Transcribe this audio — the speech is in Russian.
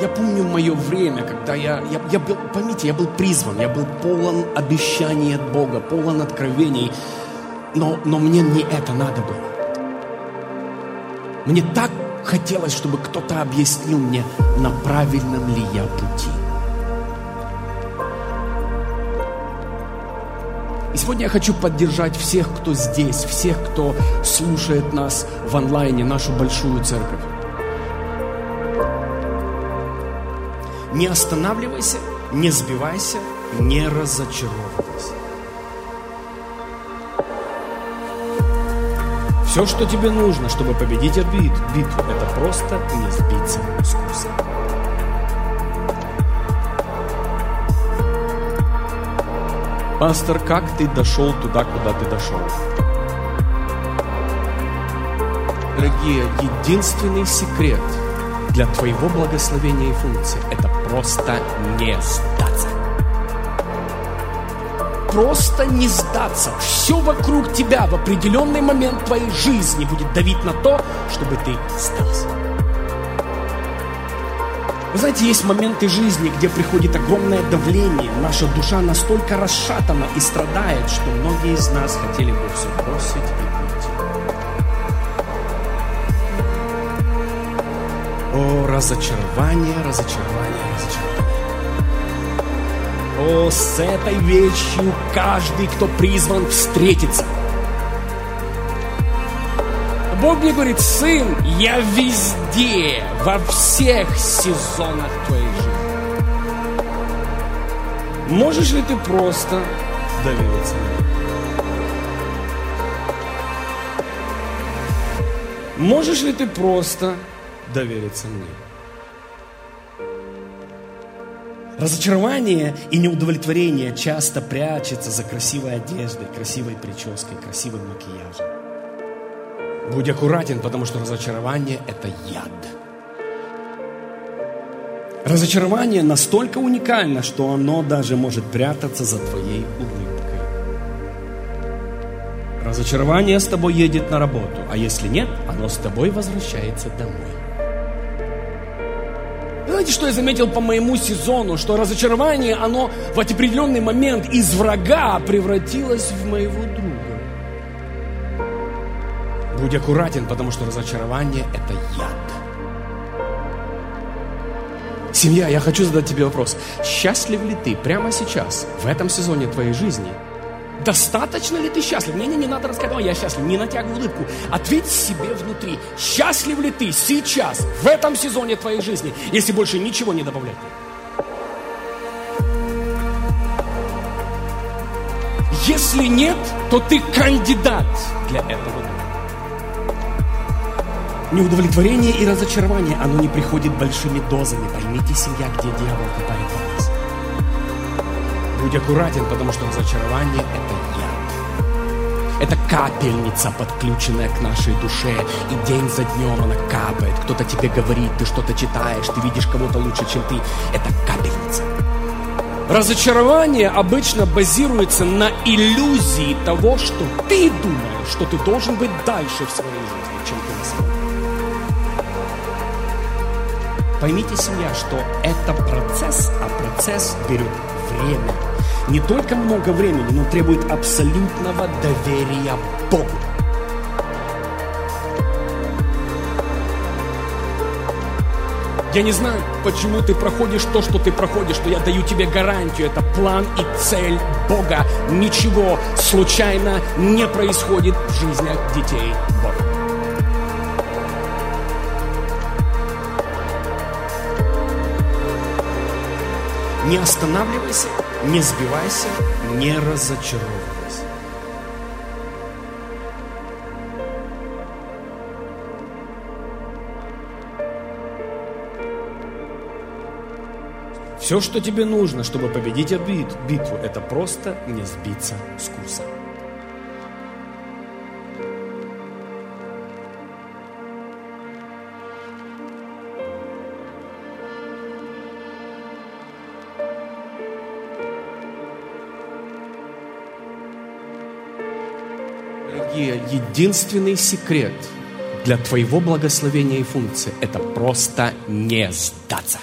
я помню мое время, когда я, я, я был, поймите, я был призван, я был полон обещаний от Бога, полон откровений, но, но мне не это надо было. Мне так хотелось, чтобы кто-то объяснил мне, на правильном ли я пути. И сегодня я хочу поддержать всех, кто здесь, всех, кто слушает нас в онлайне, нашу большую церковь. Не останавливайся, не сбивайся, не разочаровывайся. Все, что тебе нужно, чтобы победить битву, это просто не сбиться с курса. Пастор, как ты дошел туда, куда ты дошел? Дорогие, единственный секрет для твоего благословения и функции – это просто не сдаться. Просто не сдаться. Все вокруг тебя в определенный момент твоей жизни будет давить на то, чтобы ты сдался. Вы знаете, есть моменты жизни, где приходит огромное давление, наша душа настолько расшатана и страдает, что многие из нас хотели бы все бросить и О, разочарование, разочарование, разочарование. О, с этой вещью каждый, кто призван встретиться – Бог мне говорит, сын, я везде, во всех сезонах твоей жизни. Можешь ли ты просто довериться мне? Можешь ли ты просто довериться мне? Разочарование и неудовлетворение часто прячется за красивой одеждой, красивой прической, красивым макияжем. Будь аккуратен, потому что разочарование – это яд. Разочарование настолько уникально, что оно даже может прятаться за твоей улыбкой. Разочарование с тобой едет на работу, а если нет, оно с тобой возвращается домой. Знаете, что я заметил по моему сезону? Что разочарование, оно в определенный момент из врага превратилось в моего друга. Будь аккуратен, потому что разочарование – это яд. Семья, я хочу задать тебе вопрос. Счастлив ли ты прямо сейчас, в этом сезоне твоей жизни? Достаточно ли ты счастлив? Не, не, надо рассказывать, я счастлив. Не натягивай улыбку. Ответь себе внутри. Счастлив ли ты сейчас, в этом сезоне твоей жизни, если больше ничего не добавлять? Если нет, то ты кандидат для этого Неудовлетворение и разочарование, оно не приходит большими дозами. Поймите, семья, где дьявол копает. Будь аккуратен, потому что разочарование – это яд. Это капельница, подключенная к нашей душе. И день за днем она капает. Кто-то тебе говорит, ты что-то читаешь, ты видишь кого-то лучше, чем ты. Это капельница. Разочарование обычно базируется на иллюзии того, что ты думаешь, что ты должен быть дальше в своей жизни, чем ты на самом деле. Поймите, семья, что это процесс, а процесс берет время. Не только много времени, но требует абсолютного доверия Богу. Я не знаю, почему ты проходишь то, что ты проходишь, но я даю тебе гарантию. Это план и цель Бога. Ничего случайно не происходит в жизнях детей Бога. Не останавливайся, не сбивайся, не разочаровывайся. Все, что тебе нужно, чтобы победить битву, это просто не сбиться с курса. Дорогие, единственный секрет для твоего благословения и функции – это просто не сдаться.